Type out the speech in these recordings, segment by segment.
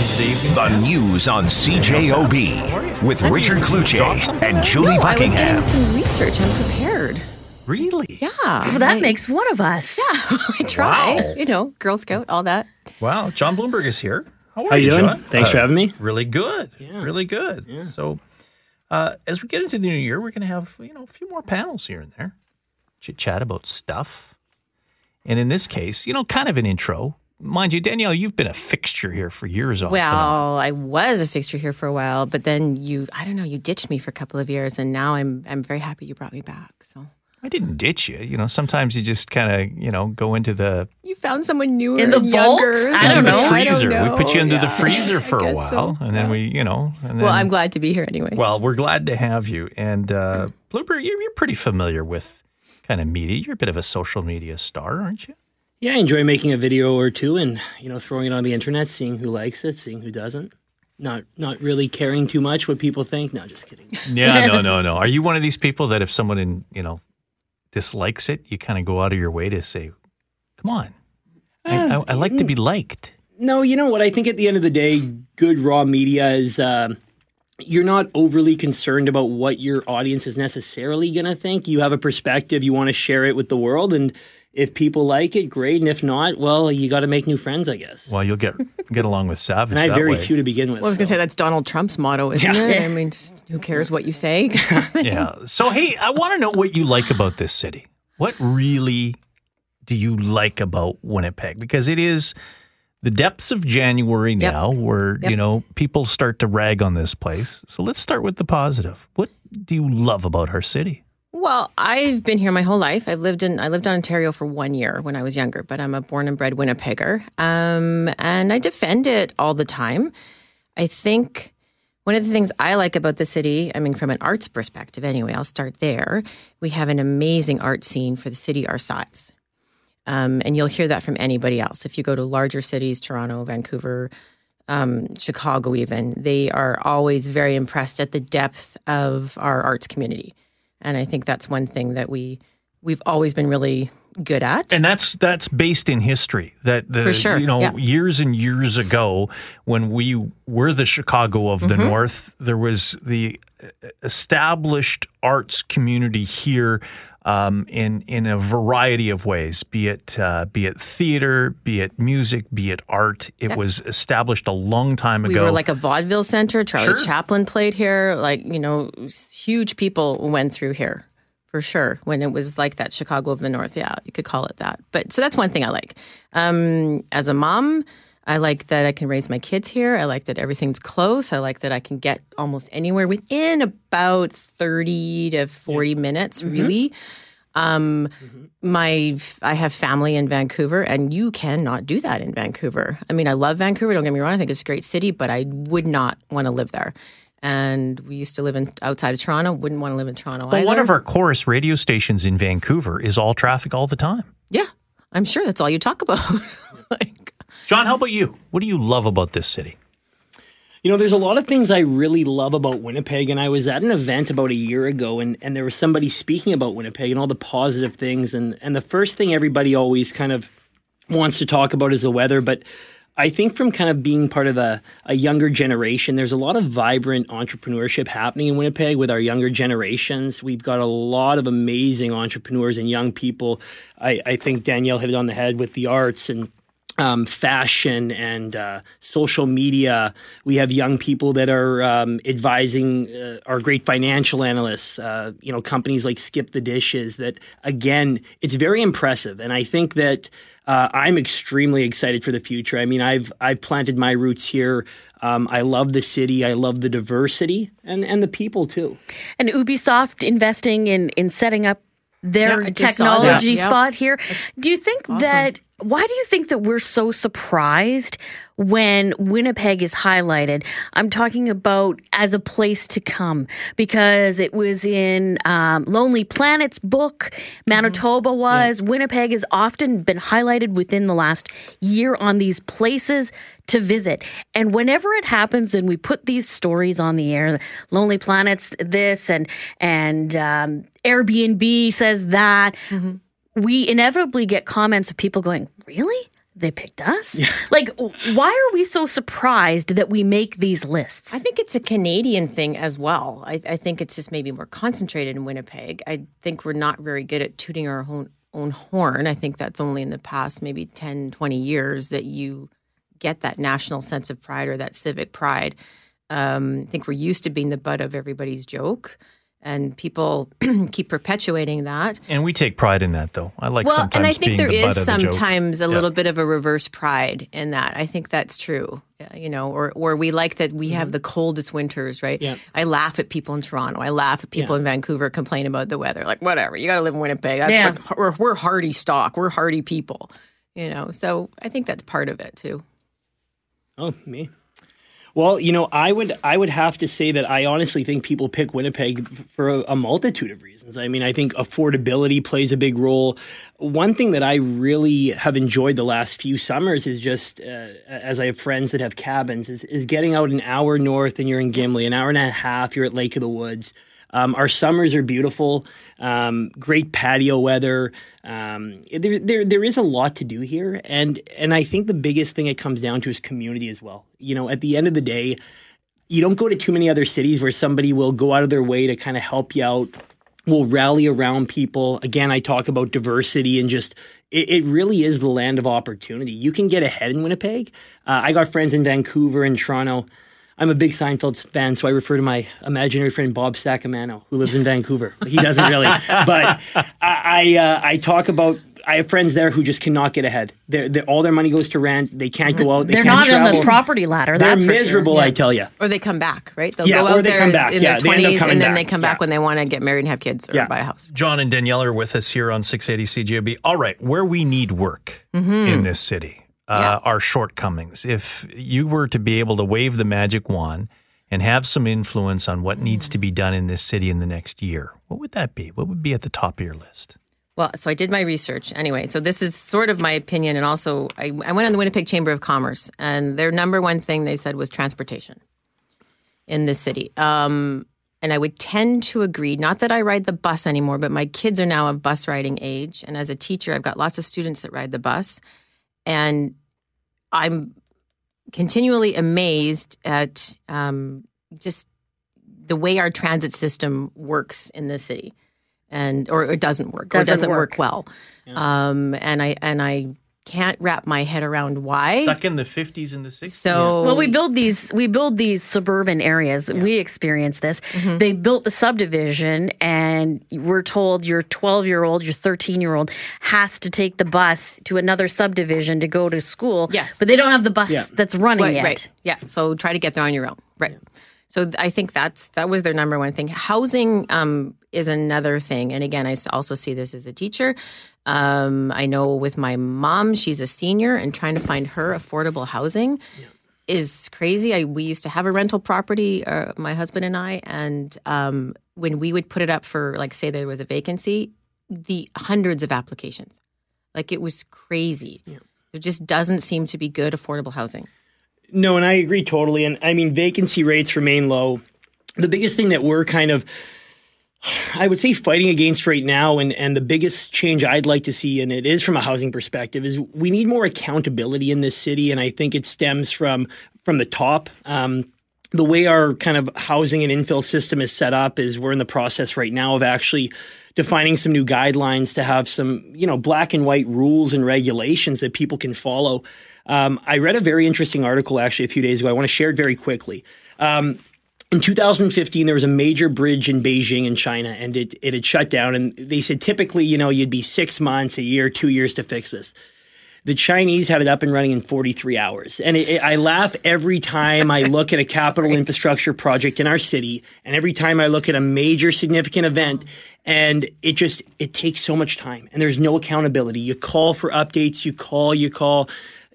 The news on CJOB with Richard Cloutier and Julie No, I was doing some research. I'm prepared. Really? Yeah. Well, that I- makes one of us. Yeah, I try. Wow. You know, Girl Scout, all that. Wow. John Bloomberg is here. How are How you doing? John? Thanks for having me. Really good. Yeah. Really good. So, uh, as we get into the new year, we're going to have you know a few more panels here and there, chit chat about stuff, and in this case, you know, kind of an intro. Mind you, Danielle, you've been a fixture here for years. Off and. Well, I was a fixture here for a while, but then you, I don't know, you ditched me for a couple of years, and now I'm, I'm very happy you brought me back. So I didn't ditch you. You know, sometimes you just kind of you know go into the you found someone newer In the and vault? younger. I don't know. the I don't freezer. know. We put you into the Yeah, freezer I for a guess while, so. and then we, you know, and then Well, I'm glad to be here anyway. Well, we're glad to have you. And uh, Bloomberg, you're, you're pretty familiar with kind of media. You're a bit of a social media star, aren't you? Yeah, I enjoy making a video or two and you know throwing it on the internet, seeing who likes it, seeing who doesn't. Not not really caring too much what people think. No, just kidding. Yeah, no, no, no. Are you one of these people that if someone in, you know dislikes it, you kind of go out of your way to say, "Come on, I, I, I like to be liked." No, you know what? I think at the end of the day, good raw media is um you're not overly concerned about what your audience is necessarily going to think. You have a perspective, you want to share it with the world, and if people like it, great. And if not, well, you got to make new friends, I guess. Well, you'll get get along with Savage. And I have very way. few to begin with. Well, I was going to say that's Donald Trump's motto, isn't it? I mean, just, who cares what you say? yeah. So, hey, I want to know what you like about this city. What really do you like about Winnipeg? Because it is the depths of January Yep. now where, you know, people start to rag on this place. So let's start with the positive. What do you love about our city? Well, I've been here my whole life. I've lived in I lived in Ontario for one year when I was younger, but I'm a born and bred Winnipegger, um, and I defend it all the time. I think one of the things I like about the city, I mean, from an arts perspective, anyway, I'll start there. We have an amazing art scene for the city our size, um, and you'll hear that from anybody else. If you go to larger cities, Toronto, Vancouver, um, Chicago, even, they are always very impressed at the depth of our arts community. And I think that's one thing that we we've always been really good at. And that's that's based in history. That the For sure, you know yeah. years and years ago when we were the Chicago of the Mm-hmm. North, there was the established arts community here um, in in a variety of ways. Be it uh, be it theater, be it music, be it art. It was established a long time ago. we were like a vaudeville center. Charlie Sure. Chaplin played here. Like you know, huge people went through here for sure. When it was like that Chicago of the North, yeah, you could call it that. But so that's one thing I like. Um, as a mom. I like that I can raise my kids here. I like that everything's close. I like that I can get almost anywhere within about 30 to 40 minutes, really. Um, my I have family in Vancouver, and you cannot do that in Vancouver. I mean, I love Vancouver. Don't get me wrong; I think it's a great city, but I would not want to live there. And we used to live in outside of Toronto. Wouldn't want to live in Toronto But either. one of our chorus radio stations in Vancouver is all traffic all the time. yeah, I'm sure that's all you talk about. like, John, how about you? What do you love about this city? You know, there's a lot of things I really love about Winnipeg, and I was at an event about a year ago, and, and there was somebody speaking about Winnipeg and all the positive things, and and the first thing everybody always kind of wants to talk about is the weather, but I think from kind of being part of a, a younger generation, there's a lot of vibrant entrepreneurship happening in Winnipeg with our younger generations. We've got a lot of amazing entrepreneurs and young people. I, I think Danielle hit it on the head with the arts and um, fashion and uh, social media. We have young people that are um, advising uh, our great financial analysts. Uh, you know, companies like Skip the Dishes. That again, it's very impressive, and I think that uh, I'm extremely excited for the future. I mean, I've I've planted my roots here. Um, I love the city. I love the diversity and and the people too. And Ubisoft investing in in setting up their Yeah, I just technology Yeah. spot here. Do you think that why do you think that we're so surprised when Winnipeg is highlighted? I'm talking about as a place to come because it was in um, Lonely Planet's book. Manitoba was. Winnipeg has often been highlighted within the last year on these places to visit. And whenever it happens and we put these stories on the air, Lonely Planet's this and and um, Airbnb says that, we inevitably get comments of people going, "Really? they picked us. Like, why are we so surprised that we make these lists? I think it's a Canadian thing as well. I, I think it's just maybe more concentrated in Winnipeg. I think we're not very good at tooting our own, own horn. I think that's only in the past maybe 10, 20 years that you get that national sense of pride or that civic pride. Um, I think we're used to being the butt of everybody's joke, and people keep perpetuating that. And we take pride in that, though. I like Well, sometimes and I think being there the is of the joke. sometimes a little bit of a reverse pride in that. I think that's true. Uh, you know, or or we like that we have mm-hmm. the coldest winters, right? Yeah. I laugh at people in Toronto. I laugh at people Yeah. in Vancouver complain about the weather. Like whatever, you got to live in Winnipeg. That's Yeah. what, we're we're hardy stock. We're hardy people. You know, so I think that's part of it too. Oh, me. Well, you know, I would I would have to say that I honestly think people pick Winnipeg for a, a multitude of reasons. I mean, I think affordability plays a big role. One thing that I really have enjoyed the last few summers is just uh, as I have friends that have cabins is, is getting out an hour north and you're in Gimli, an hour and a half you're at Lake of the Woods. Um, our summers are beautiful, um, great patio weather. Um, there, there, there is a lot to do here, and and I think the biggest thing it comes down to is community as well. You know, at the end of the day, you don't go to too many other cities where somebody will go out of their way to kind of help you out, will rally around people. Again, I talk about diversity and just it, really is the land of opportunity. You can get ahead in Winnipeg. Uh, I got friends in Vancouver and Toronto. I'm a big Seinfeld fan, so I refer to my imaginary friend Bob Sacamano, who lives in Vancouver. He doesn't really, but I I, uh, I talk about. I have friends there who just cannot get ahead. They're, they're, all their money goes to rent. They can't go out. They They're can't not travel. on the property ladder. They're that's sure. miserable, I tell you. Or they come back, right? They'll Yeah, go or out they there come back. in Yeah, their they end up twenties, coming and then back. they come back Yeah. when they want to get married and have kids or Yeah. buy a house. John and Danielle are with us here on 680 CJOB. All right, where we need work in this city, uh, our shortcomings. If you were to be able to wave the magic wand and have some influence on what needs to be done in this city in the next year, what would that be? What would be at the top of your list? Well, so I did my research anyway. So this is sort of my opinion, and also I, I went on the Winnipeg Chamber of Commerce, and their number one thing they said was transportation in this city. Um, and I would tend to agree. Not that I ride the bus anymore, but my kids are now of bus riding age, and as a teacher, I've got lots of students that ride the bus, and I'm continually amazed at um, just the way our transit system works in this city and or it doesn't work or Doesn't it doesn't work, work. well um and i and i can't wrap my head around why Stuck in the 50s and the 60s? so Well, we build these we build these suburban areas. We experience this. Mm-hmm. They built the subdivision, and we're told your 12 year old, your 13 year old has to take the bus to another subdivision to go to school. Yes. but they don't have the bus Yeah. that's running right, yet. right yeah so try to get there on your own right so i think that's that was their number one thing housing um is another thing and again I also see this as a teacher um i know with my mom she's a senior and trying to find her affordable housing is crazy. I we used to have a rental property, uh, my husband and I, and um, when we would put it up for like say there was a vacancy, the hundreds of applications, like it was crazy. There just doesn't seem to be good affordable housing. No, and I agree totally. And I mean, vacancy rates remain low. The biggest thing that we're kind of, I would say, fighting against right now, and, and the biggest change I'd like to see, and it is from a housing perspective, is we need more accountability in this city. And I think it stems from from the top. Um, the way our kind of housing and infill system is set up is we're in the process right now of actually defining some new guidelines to have some you know black and white rules and regulations that people can follow. Um, i read a very interesting article actually a few days ago. I want to share it very quickly. Um, in 2015 there was a major bridge in beijing in china and it, it had shut down and they said typically you know you'd be six months a year two years to fix this the Chinese had it up and running in 43 hours. And it, it- I laugh every time I look at a capital infrastructure project in our city, and every time I look at a major significant event, and it just it takes so much time, and there's no accountability. You call for updates, you call, you call.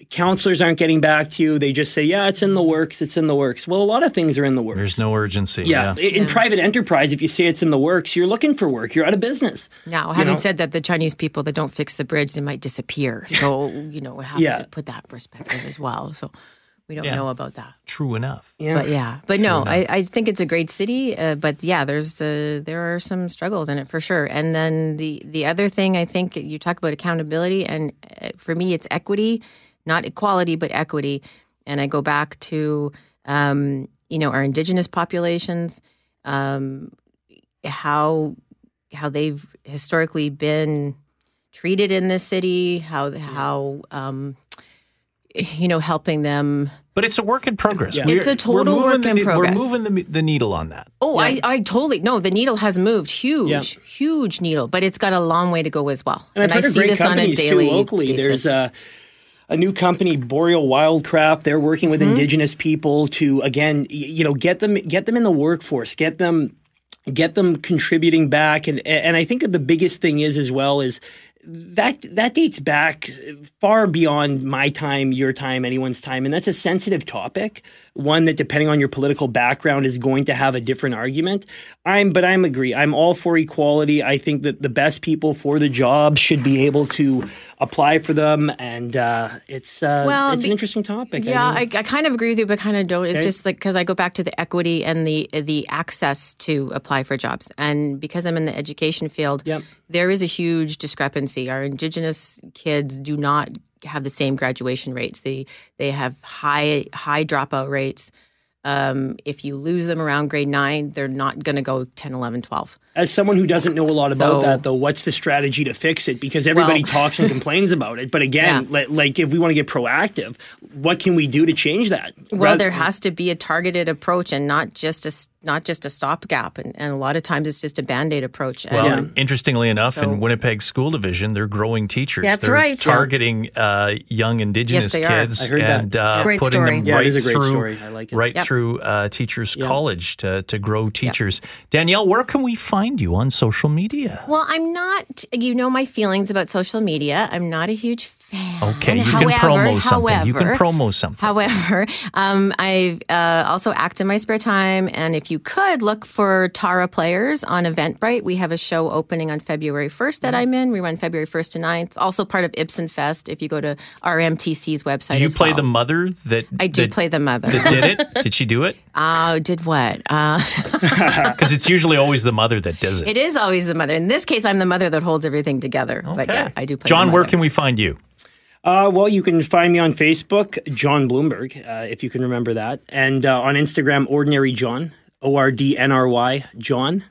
Councilors aren't getting back to you. They just say, "Yeah, it's in the works. It's in the works." Well, a lot of things are in the works. There's no urgency. yeah, in private enterprise, if you say it's in the works, you're looking for work. You're out of business. Now, having know? said that, the Chinese people that don't fix the bridge, they might disappear. So you know, we have Yeah. to put that in perspective as well. So we don't Yeah. know about that. True enough. Yeah. But yeah, but no, I, I think it's a great city. Uh, but yeah, there's uh, there are some struggles in it for sure. And then the the other thing I think you talk about accountability, and uh, for me, it's equity not equality but equity. And I go back to um, you know our indigenous populations, um, how how they've historically been treated in this city, how how um, you know helping them. But it's a work in progress. Yeah. It's a total work the in ne- progress. We're moving the, the needle on that. Oh, I, I totally no. The needle has moved, huge, Yeah. huge needle, but it's got a long way to go as well. And I've I see this on a daily too locally. basis. There's a a new company, Boreal Wildcraft. They're working with mm-hmm. indigenous people to again, you know, get them get them in the workforce, get them get them contributing back, and and I think that the biggest thing is as well is that that dates back far beyond my time, your time, anyone's time, and that's a sensitive topic. One that, depending on your political background, is going to have a different argument. I'm, but I'm agree. I'm all for equality. I think that the best people for the job should be able to apply for them, and uh, it's uh, Well, it's an interesting topic. Yeah, I I, I kind of agree with you, but kind of don't. It's Okay. just like because I go back to the equity and the the access to apply for jobs, and because I'm in the education field, Yep. There is a huge discrepancy. Our Indigenous kids do not have the same graduation rates. They they have high high dropout rates. Um, if you lose them around grade nine, they're not going to go 10, 11, 12. As someone who doesn't know a lot about So- that, though, what's the strategy to fix it? Because everybody Well- talks and complains about it, but again, Yeah. li- like if we want to get proactive, what can we do to change that? Well, Rather- there has to be a targeted approach and not just a s- not just a stopgap. And, and a lot of times it's just a band aid approach. And, Well, Yeah. interestingly enough, So- in Winnipeg School Division, they're growing teachers. That's they're right. Targeting uh, young Indigenous they are. kids I heard that. and uh, Great putting story. them Yeah, right is a great through, story. I like it. right Yep. through uh, Teachers College to to grow teachers. Danielle, where can we find you on social media? Well, I'm not. You know my feelings about social media. I'm not a huge fan. Okay, you however, can promo something. However, you can promo something. However, um, I uh, also act in my spare time, and if you could look for Tara Players on Eventbrite, we have a show opening on February 1st that I'm in. We run February 1st to 9th. Also part of Ibsen Fest. If you go to RMTC's website, do you play well. the mother that I do that, play the mother. that did it? Did she do it? Oh, did what? Uh, Because it's usually always the mother that does it. it is always the mother. In this case, I'm the mother that holds everything together. But yeah, I do play. John, where can we find you? Uh, well, you can find me on Facebook, John Bloomberg, uh, if you can remember that, and uh, on Instagram, Ordinary John, O R D N R Y John,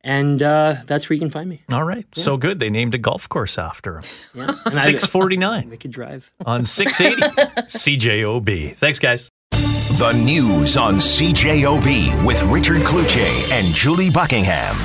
and uh, that's where you can find me. All right. So good. They named a golf course after him. Yeah, 649 I could drive. on 680 CJOB. Thanks, guys. The news on CJOB with Richard Cloutier and Julie Buckingham.